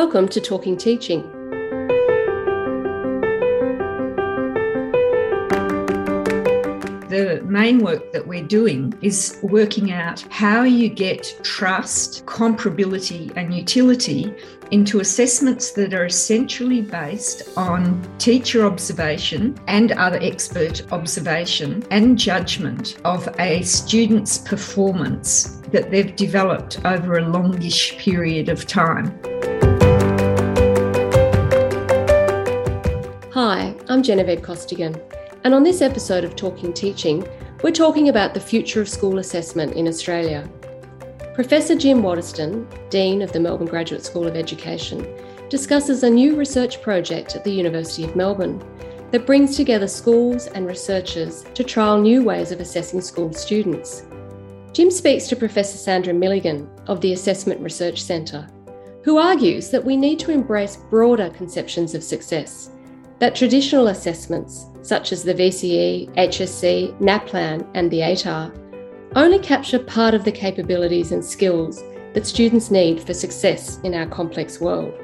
Welcome to Talking Teaching. The main work that we're doing is working out how you get trust, comparability, and utility into assessments that are essentially based on teacher observation and other expert observation and judgment of a student's performance that they've developed over a longish period of time. I'm Genevieve Costigan, and on this episode of Talking Teaching, we're talking about the future of school assessment in Australia. Professor Jim Watterston, Dean of the Melbourne Graduate School of Education, discusses a new research project at the University of Melbourne that brings together schools and researchers to trial new ways of assessing school students. Jim speaks to Professor Sandra Milligan of the Assessment Research Centre, who argues that we need to embrace broader conceptions of success that traditional assessments, such as the VCE, HSC, NAPLAN, and the ATAR, only capture part of the capabilities and skills that students need for success in our complex world.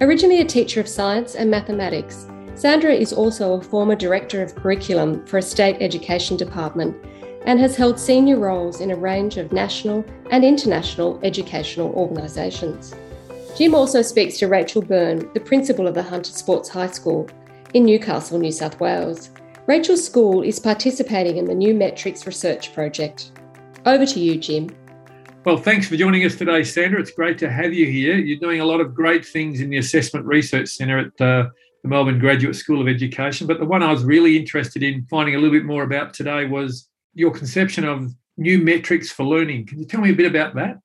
Originally a teacher of science and mathematics, Sandra is also a former director of curriculum for a state education department and has held senior roles in a range of national and international educational organisations. Jim also speaks to Rachel Byrne, the principal of the Hunter Sports High School in Newcastle, New South Wales. Rachel's school is participating in the New Metrics Research Project. Over to you, Jim. Well, thanks for joining us today, Sandra. It's great to have you here. You're doing a lot of great things in the Assessment Research Centre at uh, the Melbourne Graduate School of Education. But the one I was really interested in finding a little bit more about today was your conception of new metrics for learning. Can you tell me a bit about that?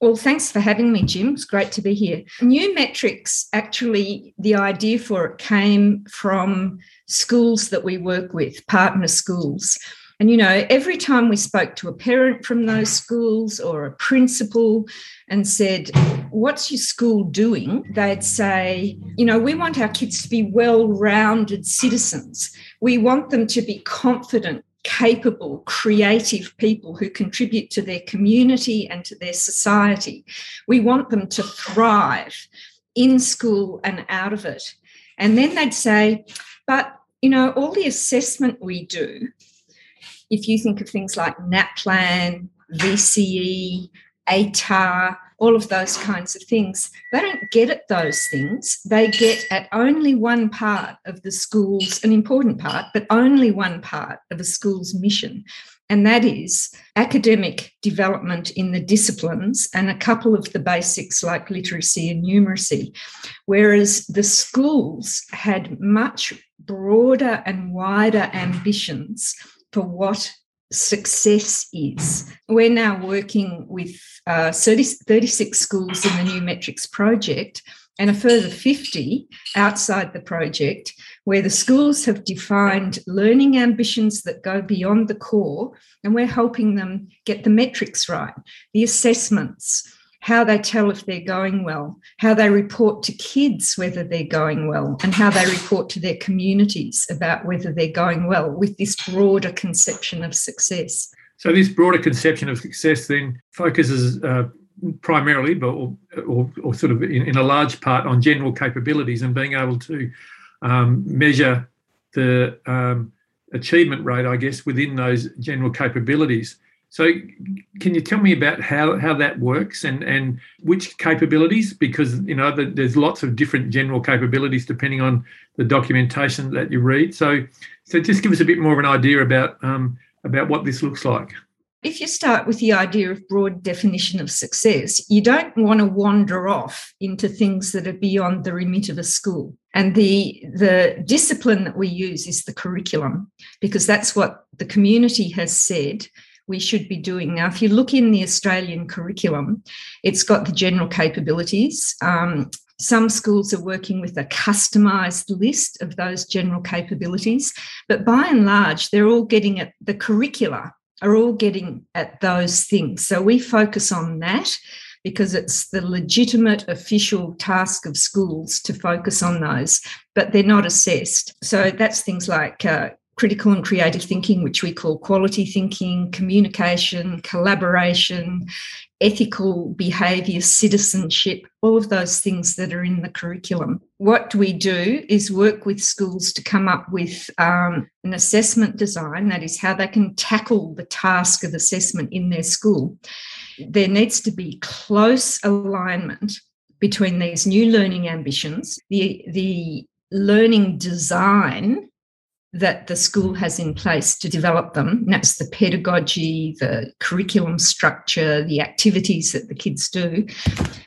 Well, thanks for having me, Jim. It's great to be here. New metrics, actually, the idea for it came from schools that we work with, partner schools. And, you know, every time we spoke to a parent from those schools or a principal and said, What's your school doing? They'd say, You know, we want our kids to be well rounded citizens. We want them to be confident capable, creative people who contribute to their community and to their society. We want them to thrive in school and out of it. And then they'd say, but you know, all the assessment we do, if you think of things like NAPLAN, VCE, ATAR, all of those kinds of things. They don't get at those things. They get at only one part of the school's, an important part, but only one part of a school's mission. And that is academic development in the disciplines and a couple of the basics like literacy and numeracy. Whereas the schools had much broader and wider ambitions for what success is. We're now working with uh, 30, 36 schools in the New Metrics project and a further 50 outside the project, where the schools have defined learning ambitions that go beyond the core, and we're helping them get the metrics right, the assessments, how they tell if they're going well, how they report to kids whether they're going well, and how they report to their communities about whether they're going well with this broader conception of success. So, this broader conception of success then focuses uh, primarily, but or, or, or, sort of in, in, a large part, on general capabilities and being able to um, measure the um, achievement rate, I guess, within those general capabilities. So, can you tell me about how, how that works and, and which capabilities? Because you know the, there's lots of different general capabilities depending on the documentation that you read. So, so just give us a bit more of an idea about um, about what this looks like. If you start with the idea of broad definition of success, you don't want to wander off into things that are beyond the remit of a school. And the, the discipline that we use is the curriculum, because that's what the community has said we should be doing. Now, if you look in the Australian curriculum, it's got the general capabilities. Um, some schools are working with a customised list of those general capabilities, but by and large, they're all getting at the curricula, are all getting at those things. So we focus on that because it's the legitimate official task of schools to focus on those, but they're not assessed. So that's things like uh, critical and creative thinking, which we call quality thinking, communication, collaboration, ethical behaviour, citizenship, all of those things that are in the curriculum. What we do is work with schools to come up with um, an assessment design, that is, how they can tackle the task of assessment in their school. There needs to be close alignment between these new learning ambitions, the, the learning design that the school has in place to develop them. And that's the pedagogy, the curriculum structure, the activities that the kids do.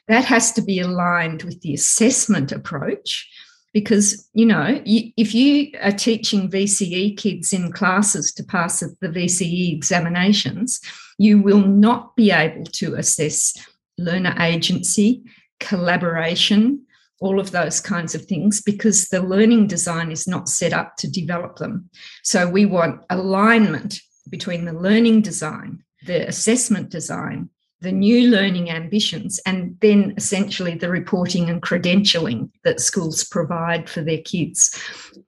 That has to be aligned with the assessment approach. Because, you know, if you are teaching VCE kids in classes to pass the VCE examinations, you will not be able to assess learner agency, collaboration, all of those kinds of things because the learning design is not set up to develop them. So we want alignment between the learning design, the assessment design, the new learning ambitions, and then essentially the reporting and credentialing that schools provide for their kids.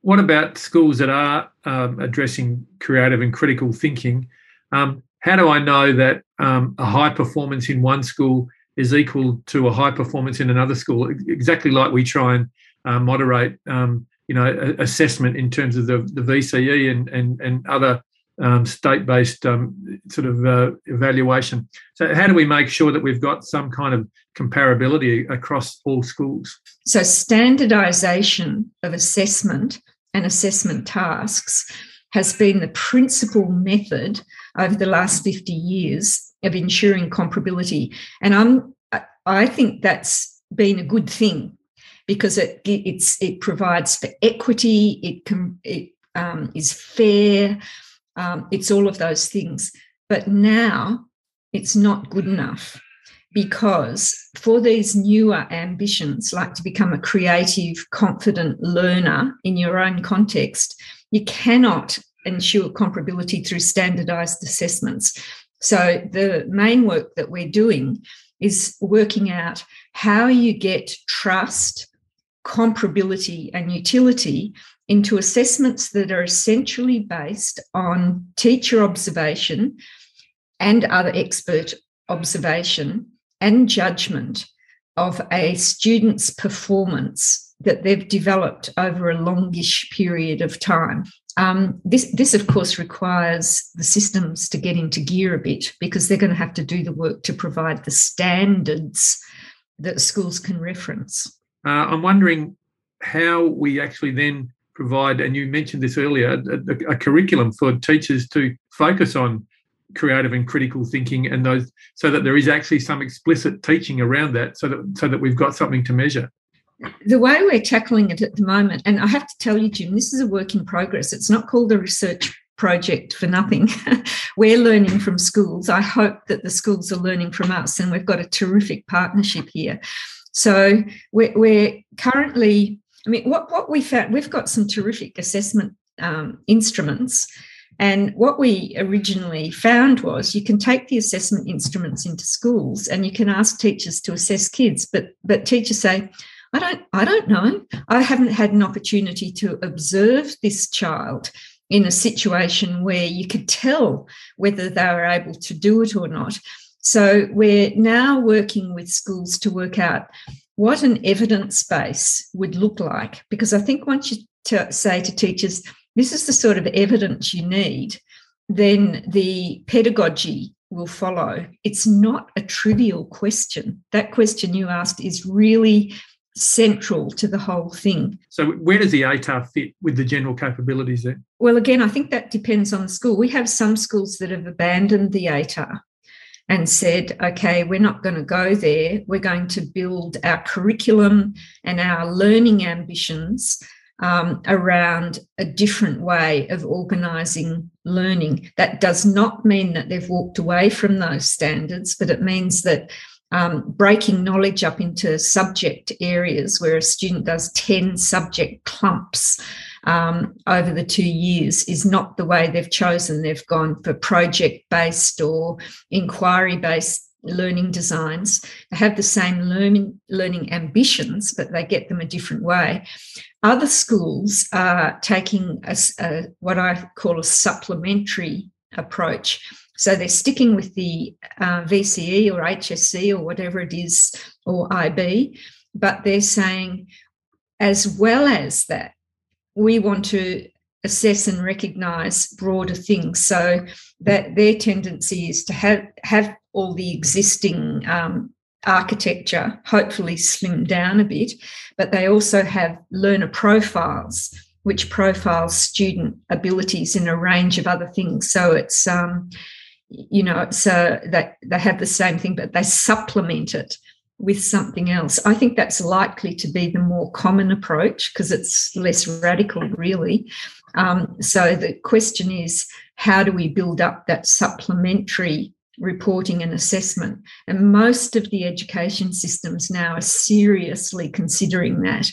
What about schools that are um, addressing creative and critical thinking? Um, how do I know that um, a high performance in one school is equal to a high performance in another school, exactly like we try and uh, moderate, um, you know, assessment in terms of the, the VCE and and and other um, state-based um, sort of uh, evaluation. So, how do we make sure that we've got some kind of comparability across all schools? So, standardisation of assessment and assessment tasks has been the principal method over the last 50 years of ensuring comparability. And I'm, I think that's been a good thing because it it's it provides for equity. It can it um, is fair. Um, it's all of those things. But now it's not good enough because for these newer ambitions, like to become a creative, confident learner in your own context, you cannot ensure comparability through standardized assessments. So the main work that we're doing is working out how you get trust, comparability, and utility into assessments that are essentially based on teacher observation and other expert observation and judgment of a student's performance that they've developed over a longish period of time. Um, this, this, of course, requires the systems to get into gear a bit because they're going to have to do the work to provide the standards that schools can reference. Uh, I'm wondering how we actually then provide, and you mentioned this earlier, a, a, curriculum for teachers to focus on creative and critical thinking and those so that there is actually some explicit teaching around that so that so that we've got something to measure the way we're tackling it at the moment, and I have to tell you, Jim, this is a work in progress. It's not called a research project for nothing. we're learning from schools. I hope that the schools are learning from us, and we've got a terrific partnership here. So we're, we're currently, I mean, what, what we found, we've got some terrific assessment um, instruments. And what we originally found was you can take the assessment instruments into schools and you can ask teachers to assess kids, but but teachers say, I don't, I don't know. I haven't had an opportunity to observe this child in a situation where you could tell whether they were able to do it or not. So we're now working with schools to work out what an evidence base would look like. Because I think once you to say to teachers, this is the sort of evidence you need, then the pedagogy will follow. It's not a trivial question. That question you asked is really central to the whole thing. So, where does the ATAR fit with the general capabilities then? Well, again, I think that depends on the school. We have some schools that have abandoned the ATAR and said, okay, we're not going to go there. We're going to build our curriculum and our learning ambitions um, around a different way of organising learning. That does not mean that they've walked away from those standards, but it means that um, breaking knowledge up into subject areas where a student does 10 subject clumps um, over the two years is not the way they've chosen. They've gone for project based or inquiry based learning designs. They have the same learning, learning ambitions, but they get them a different way. Other schools are taking a, a, what I call a supplementary approach. So they're sticking with the uh, VCE or HSC or whatever it is, or IB, but they're saying, as well as that, we want to assess and recognize broader things. So that their tendency is to have, have all the existing um, architecture, hopefully slimmed down a bit, but they also have learner profiles, which profile student abilities in a range of other things. So it's, um, you know, so that they have the same thing, but they supplement it with something else. I think that's likely to be the more common approach because it's less radical, really. Um, so the question is how do we build up that supplementary reporting and assessment? And most of the education systems now are seriously considering that,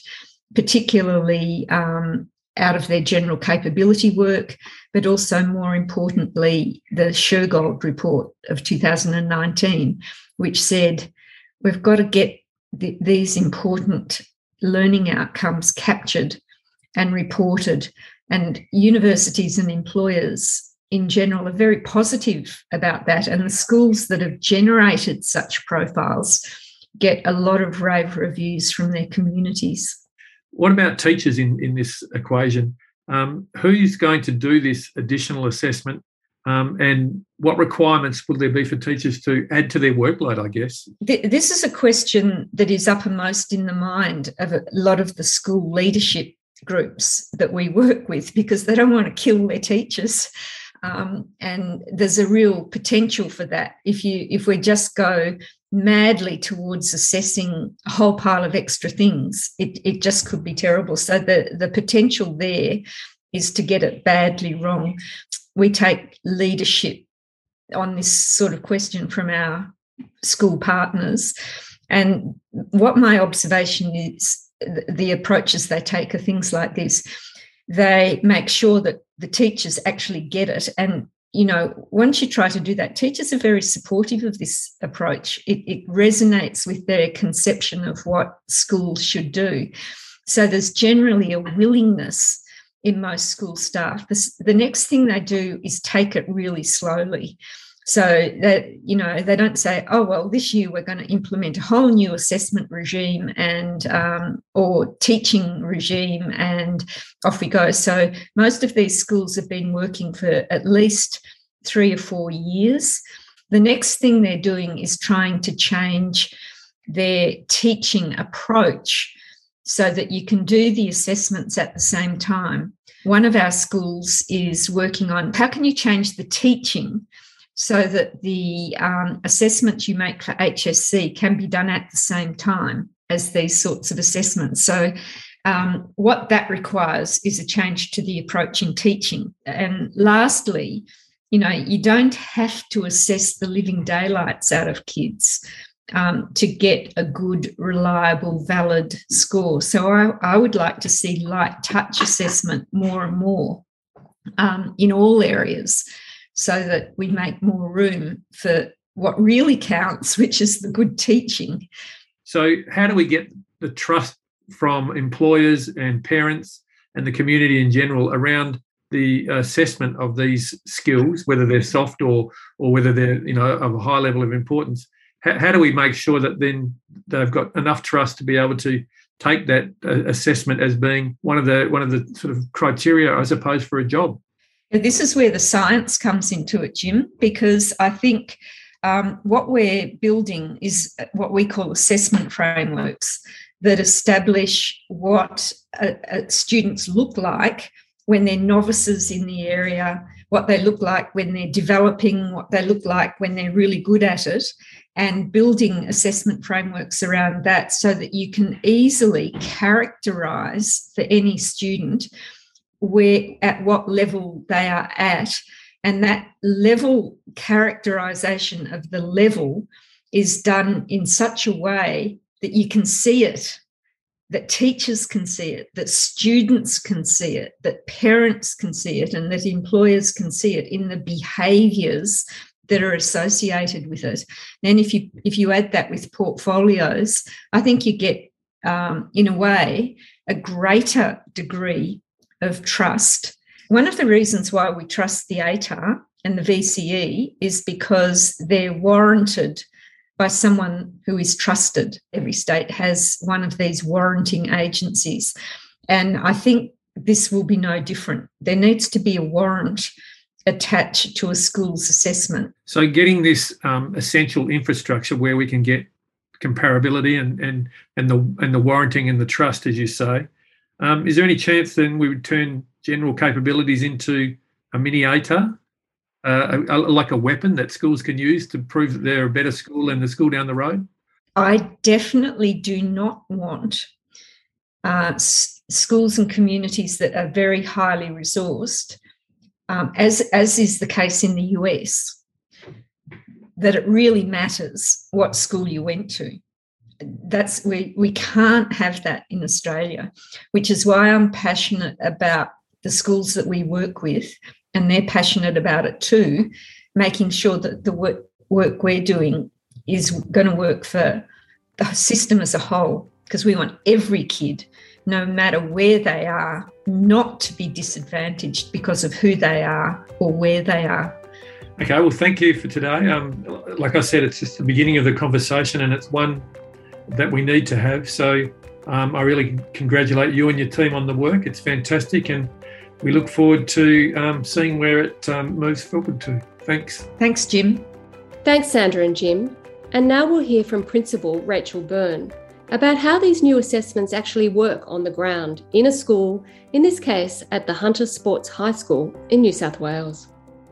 particularly um, out of their general capability work, but also more importantly, the Shergold report of 2019, which said we've got to get the, these important learning outcomes captured and reported and universities and employers in general are very positive about that. And the schools that have generated such profiles get a lot of rave reviews from their communities. What about teachers in, in this equation? Um, who's going to do this additional assessment? Um, and what requirements would there be for teachers to add to their workload, I guess? This is a question that is uppermost in the mind of a lot of the school leadership groups that we work with because they don't want to kill their teachers. Um, and there's a real potential for that if you if we just go madly towards assessing a whole pile of extra things it, it just could be terrible so the the potential there is to get it badly wrong we take leadership on this sort of question from our school partners and what my observation is the approaches they take are things like this. They make sure that the teachers actually get it. And, you know, once you try to do that, teachers are very supportive of this approach. It, it resonates with their conception of what schools should do. So there's generally a willingness in most school staff. The, the next thing they do is take it really slowly. So that you know they don't say, oh well, this year we're going to implement a whole new assessment regime and um, or teaching regime, and off we go. So most of these schools have been working for at least three or four years. The next thing they're doing is trying to change their teaching approach so that you can do the assessments at the same time. One of our schools is working on how can you change the teaching so that the um, assessments you make for HSC can be done at the same time as these sorts of assessments. So, um, what that requires is a change to the approach in teaching. And lastly, you know, you don't have to assess the living daylights out of kids um, to get a good, reliable, valid score. So, I, I, would like to see light touch assessment more and more um, in all areas so that we make more room for what really counts, which is the good teaching. So, how do we get the trust from employers and parents and the community in general around the assessment of these skills, whether they're soft or or whether they're you know of a high level of importance? How, how do we make sure that then they've got enough trust to be able to take that uh, assessment as being one of the one of the sort of criteria, I suppose, for a job? This is where the science comes into it, Jim, because I think um, what we're building is what we call assessment frameworks that establish what students look like when they're novices in the area, what they look like when they're developing, what they look like when they're really good at it, and building assessment frameworks around that so that you can easily characterize for any student where at what level they are at and that level characterization of the level is done in such a way that you can see it that teachers can see it that students can see it that parents can see it and that employers can see it in the behaviors that are associated with it. Then if you if you add that with portfolios, I think you get um, in a way a greater degree of trust. One of the reasons why we trust the ATAR and the VCE is because they're warranted by someone who is trusted. Every state has one of these warranting agencies. And I think this will be no different. There needs to be a warrant attached to a school's assessment. So, getting this um, essential infrastructure where we can get comparability and and and the and the warranting and the trust, as you say, um, is there any chance then we would turn general capabilities into a mini ATAR? uh, like a weapon that schools can use to prove that they're a better school than the school down the road? I definitely do not want uh, s- schools and communities that are very highly resourced, um, as as is the case in the US, that it really matters what school you went to. That's we we can't have that in Australia, which is why I'm passionate about the schools that we work with and they're passionate about it too, making sure that the work, work we're doing is going to work for the system as a whole, because we want every kid, no matter where they are, not to be disadvantaged because of who they are or where they are. Okay, well, thank you for today. Um, like I said, it's just the beginning of the conversation, and it's one that we need to have. So um, I really congratulate you and your team on the work. It's fantastic, and we look forward to um, seeing where it um, moves forward to. Thanks. Thanks, Jim. Thanks, Sandra and Jim. And now we'll hear from Principal Rachel Byrne about how these new assessments actually work on the ground in a school, in this case at the Hunter Sports High School in New South Wales.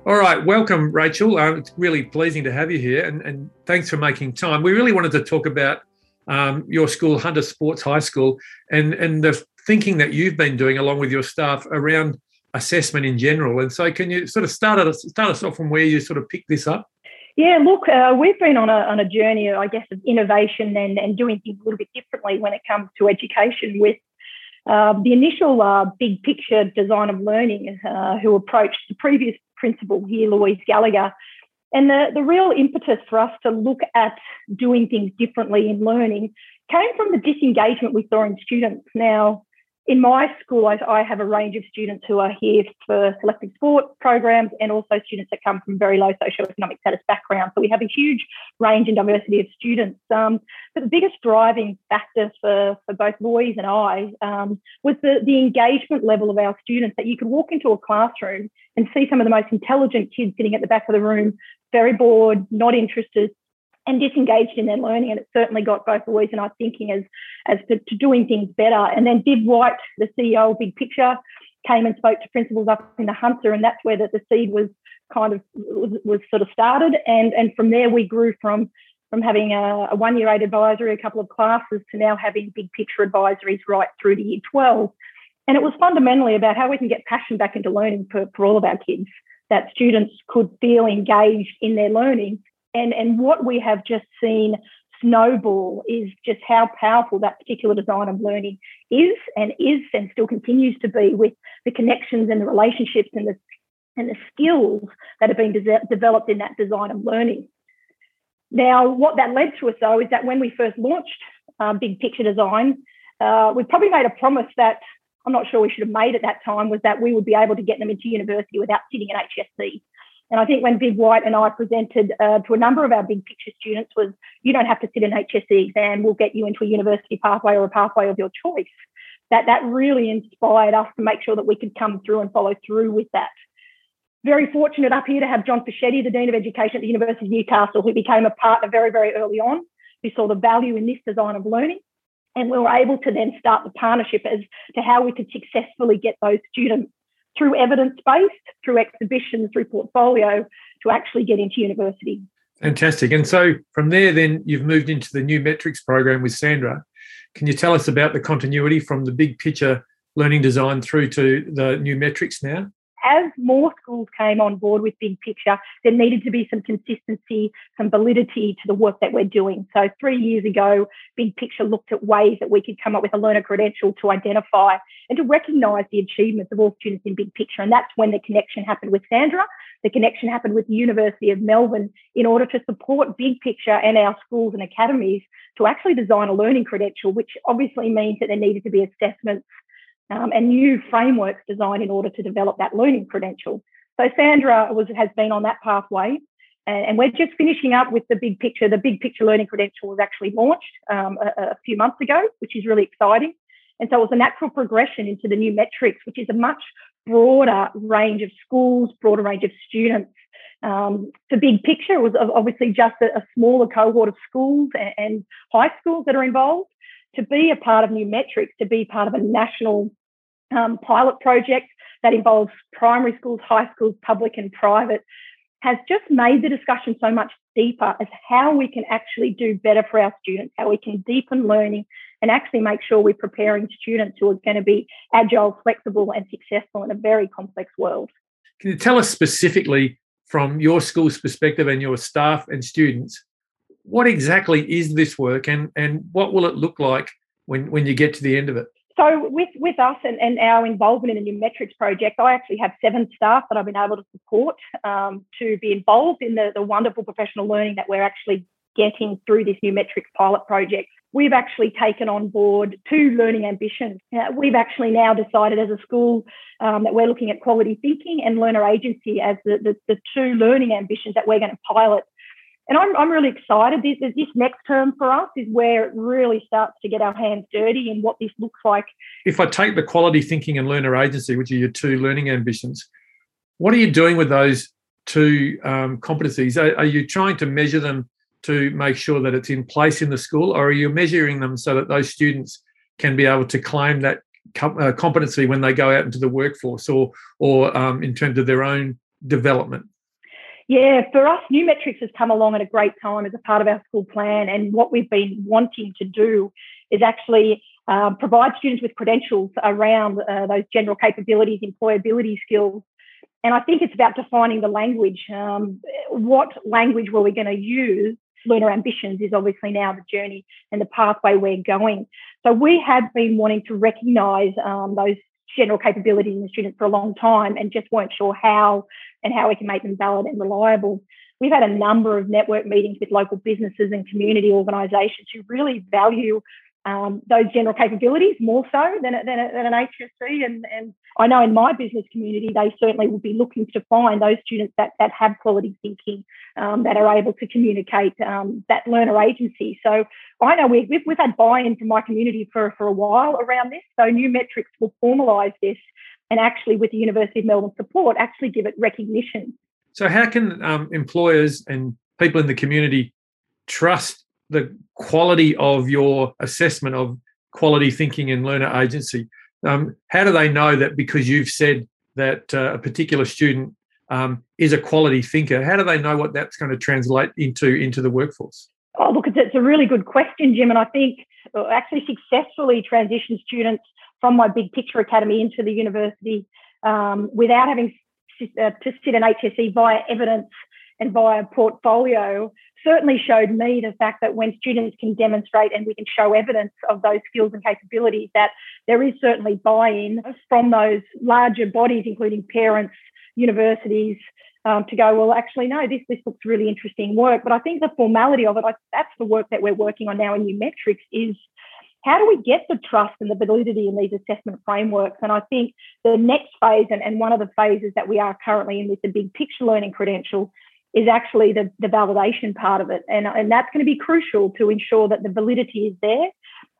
All right, welcome, Rachel. Uh, it's really pleasing to have you here, and, and, thanks for making time. We really wanted to talk about um, your school, Hunter Sports High School, and and the thinking that you've been doing along with your staff around assessment in general. And so, can you sort of start us start us off from where you sort of picked this up? Yeah, look, uh, we've been on a, on a journey, I guess, of innovation and, and doing things a little bit differently when it comes to education. With uh, the initial uh, big picture design of learning, uh, who approached the previous principal here, Louise Gallagher, and the, the real impetus for us to look at doing things differently in learning came from the disengagement we saw in students. Now, in my school, I, I, have a range of students who are here for selective sport programs and also students that come from very low socioeconomic status backgrounds. So we have a huge range and diversity of students. Um, but the biggest driving factor for, for both Louise and I um, was the, the engagement level of our students that you could walk into a classroom and see some of the most intelligent kids sitting at the back of the room, very bored, not interested, and disengaged in their learning. And it certainly got both Louise and I thinking as, as to, to, doing things better. And then Viv White, the CEO of Big Picture, came and spoke to principals up in the Hunter, and that's where the, the seed was kind of was, was, sort of started. And and from there we grew from from having a, a one year eight advisory, a couple of classes, to now having big picture advisories right through to year 12. And it was fundamentally about how we can get passion back into learning for, for all of our kids, that students could feel engaged in their learning and, and what we have just seen snowball is just how powerful that particular design of learning is and is and still continues to be with the connections and the relationships and the and the skills that have been de- developed in that design of learning. Now, what that led to us though is that when we first launched um, Big Picture Design, uh, we probably made a promise that I'm not sure we should have made at that time was that we would be able to get them into university without sitting at HSC. And I think when Viv White and I presented uh, to a number of our big picture students was, you don't have to sit an HSC exam, we'll get you into a university pathway or a pathway of your choice. That, that really inspired us to make sure that we could come through and follow through with that. Very fortunate up here to have John Fischetti, the Dean of Education at the University of Newcastle, who became a partner very, very early on, who saw the value in this design of learning. And we were able to then start the partnership as to how we could successfully get those students through evidence based, through exhibitions, through portfolio to actually get into university. Fantastic. And so from there, then you've moved into the new metrics program with Sandra. Can you tell us about the continuity from the big picture learning design through to the new metrics now? As more schools came on board with Big Picture, there needed to be some consistency, some validity to the work that we're doing. So, three years ago, Big Picture looked at ways that we could come up with a learner credential to identify and to recognise the achievements of all students in Big Picture. And that's when the connection happened with Sandra. the connection happened with the University of Melbourne in order to support Big Picture and our schools and academies to actually design a learning credential, which obviously means that there needed to be assessments um, and new frameworks designed in order to develop that learning credential. So Sandra was, has been on that pathway. And, and we're just finishing up with the big picture. The big picture learning credential was actually launched um, a, a few months ago, which is really exciting. And so it was a natural progression into the new metrics, which is a much broader range of schools, broader range of students. Um, the big picture was obviously just a, a smaller cohort of schools and, and, high schools that are involved. To be a part of new metrics, to be part of a national um, pilot project that involves primary schools, high schools, public and private, has just made the discussion so much deeper as how we can actually do better for our students, how we can deepen learning and actually make sure we're preparing students who are going to be agile, flexible, and successful in a very complex world. Can you tell us specifically from your school's perspective and your staff and students, what exactly is this work and, and what will it look like when, when you get to the end of it? So with, with us and, and our involvement in the new metrics project, I actually have seven staff that I've been able to support um, to be involved in the, the wonderful professional learning that we're actually getting through this new metrics pilot project. We've actually taken on board two learning ambitions. Uh, we've actually now decided as a school um, that we're looking at quality thinking and learner agency as the, the, the two learning ambitions that we're going to pilot and I'm, I'm really excited. This, this next term for us is where it really starts to get our hands dirty in what this looks like. If I take the quality thinking and learner agency, which are your two learning ambitions, what are you doing with those two um, competencies? Are, are, you trying to measure them to make sure that it's in place in the school, or are you measuring them so that those students can be able to claim that uh, competency when they go out into the workforce, or or um, in terms of their own development? Yeah, for us, New Metrics has come along at a great time as a part of our school plan. And what we've been wanting to do is actually um, provide students with credentials around uh, those general capabilities, employability skills. And I think it's about defining the language. Um, what language were we going to use? Learner ambitions is obviously now the journey and the pathway we're going. So we have been wanting to recognise um, those general capabilities in the students for a long time and just weren't sure how and how we can make them valid and reliable. We've had a number of network meetings with local businesses and community organisations who really value um, those general capabilities more so than, than, than an HSC. And, and I know in my business community, they certainly will be looking to find those students that, that have quality thinking, um, that are able to communicate, um, that learner agency. So I know we've, we've, we've had buy-in from my community for, for a while around this. So new metrics will formalise this and actually with the University of Melbourne support, actually give it recognition. So how can um, employers and people in the community trust the quality of your assessment of quality thinking and learner agency. Um, how do they know that because you've said that uh, a particular student um, is a quality thinker? How do they know what that's going to translate into into the workforce? Oh, look, it's a really good question, Jim, and I think uh, actually successfully transition students from my Big Picture Academy into the university um, without having uh, to sit an HSC via evidence and via portfolio certainly showed me the fact that when students can demonstrate and we can show evidence of those skills and capabilities, that there is certainly buy-in from those larger bodies, including parents, universities, um, to go, well, actually, no, this this looks really interesting work. But I think the formality of it, that's the work that we're working on now in New Metrics, is how do we get the trust and the validity in these assessment frameworks? And I think the next phase, and, and one of the phases that we are currently in with the big picture learning credential, is actually the, the validation part of it. And, and that's going to be crucial to ensure that the validity is there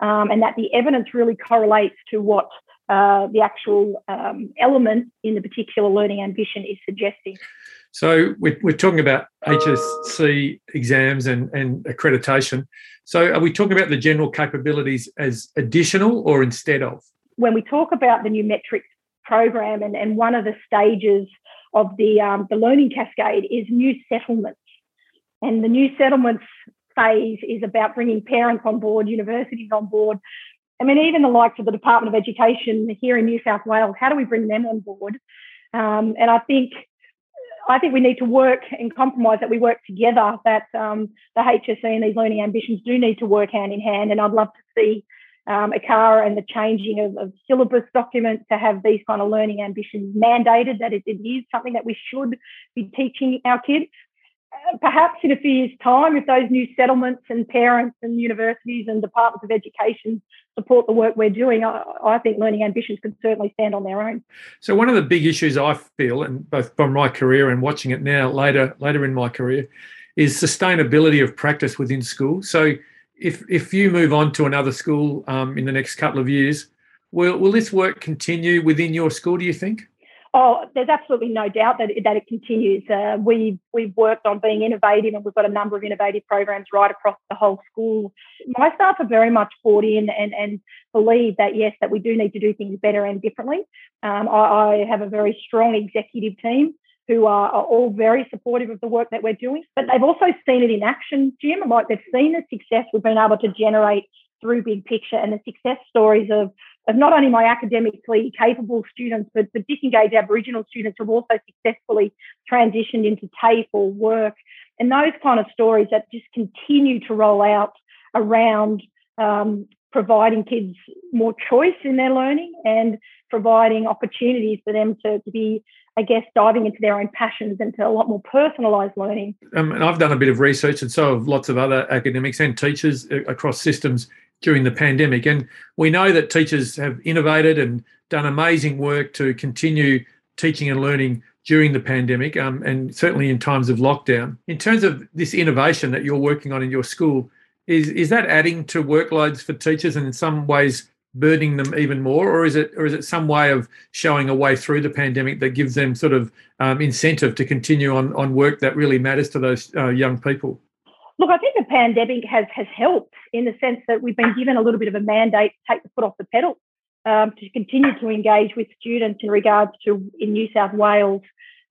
um, and that the evidence really correlates to what uh, the actual um, element in the particular learning ambition is suggesting. So we're, we're talking about HSC exams and, and accreditation. So are we talking about the general capabilities as additional or instead of? When we talk about the new metrics program and, and one of the stages of the, um, the learning cascade is new settlements. And the new settlements phase is about bringing parents on board, universities on board. I mean, even the likes of the Department of Education here in New South Wales, how do we bring them on board? Um, and I think I think we need to work and compromise that we work together, that um, the HSC and these learning ambitions do need to work hand in hand. And I'd love to see um, ACARA and the changing of, of, syllabus documents to have these kind of learning ambitions mandated, that it, it is something that we should be teaching our kids. Uh, perhaps in a few years' time, if those new settlements and parents and universities and departments of education support the work we're doing, I, I, think learning ambitions can certainly stand on their own. So one of the big issues I feel, and both from my career and watching it now later later in my career, is sustainability of practice within school. So if if you move on to another school um, in the next couple of years, will will this work continue within your school? Do you think? Oh, there's absolutely no doubt that, that it continues. Uh, we've we've worked on being innovative, and we've got a number of innovative programs right across the whole school. My staff are very much bought in and and believe that yes, that we do need to do things better and differently. Um, I, I have a very strong executive team who are, are, all very supportive of the work that we're doing. But they've also seen it in action, Jim. Like they've seen the success we've been able to generate through Big Picture and the success stories of, of not only my academically capable students, but, but disengaged Aboriginal students who have also successfully transitioned into TAFE or work. And those kind of stories that just continue to roll out around um, providing kids more choice in their learning and providing opportunities for them to, to be I guess, diving into their own passions and to a lot more personalised learning. Um, and I've done a bit of research, and so have lots of other academics and teachers across systems during the pandemic. And we know that teachers have innovated and done amazing work to continue teaching and learning during the pandemic, um, and certainly in times of lockdown. In terms of this innovation that you're working on in your school, is is that adding to workloads for teachers and in some ways burdening them even more, or is it or is it some way of showing a way through the pandemic that gives them sort of um, incentive to continue on on work that really matters to those uh, young people? Look, I think the pandemic has has helped in the sense that we've been given a little bit of a mandate to take the foot off the pedal, um, to continue to engage with students in regards to in New South Wales,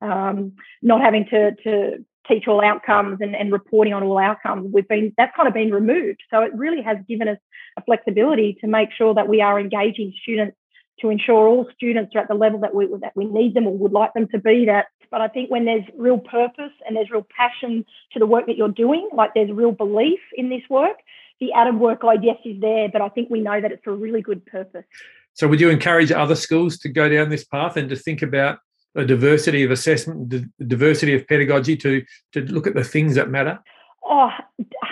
um, not having to to teach all outcomes and, and reporting on all outcomes. We've been that's kind of been removed, so it really has given us a flexibility to make sure that we are engaging students to ensure all students are at the level that we that we need them or would like them to be. That, but I think when there's real purpose and there's real passion to the work that you're doing, like there's real belief in this work, the added workload yes is there, but I think we know that it's for a really good purpose. So, would you encourage other schools to go down this path and to think about a diversity of assessment, diversity of pedagogy to to look at the things that matter? Oh,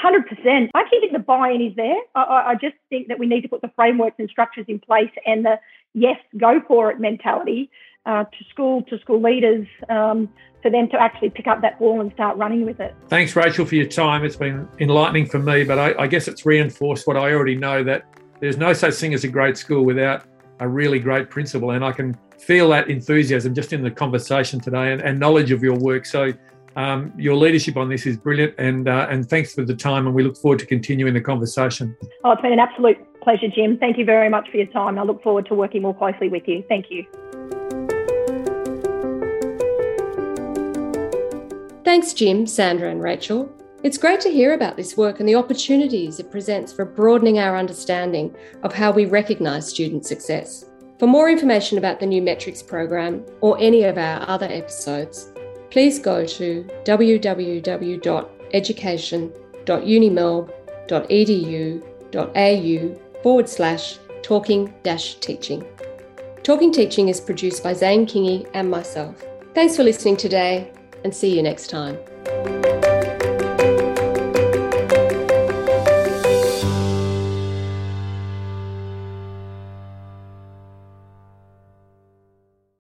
100%. I actually think the buy in is there. I, I, just think that we need to put the frameworks and structures in place and the yes, go for it mentality uh, to school, to school leaders, um, for them to actually pick up that ball and start running with it. Thanks, Rachel, for your time. It's been enlightening for me, but I, I guess it's reinforced what I already know that there's no such thing as a great school without a really great principal. And I can feel that enthusiasm just in the conversation today and, and knowledge of your work. So um, your leadership on this is brilliant, and uh, and thanks for the time. And we look forward to continuing the conversation. Oh, it's been an absolute pleasure, Jim. Thank you very much for your time. I look forward to working more closely with you. Thank you. Thanks, Jim, Sandra, and Rachel. It's great to hear about this work and the opportunities it presents for broadening our understanding of how we recognise student success. For more information about the new metrics program or any of our other episodes, please go to www.education.unimelb.edu.au forward slash talking dash teaching. Talking Teaching is produced by Zane Kingy and myself. Thanks for listening today and see you next time.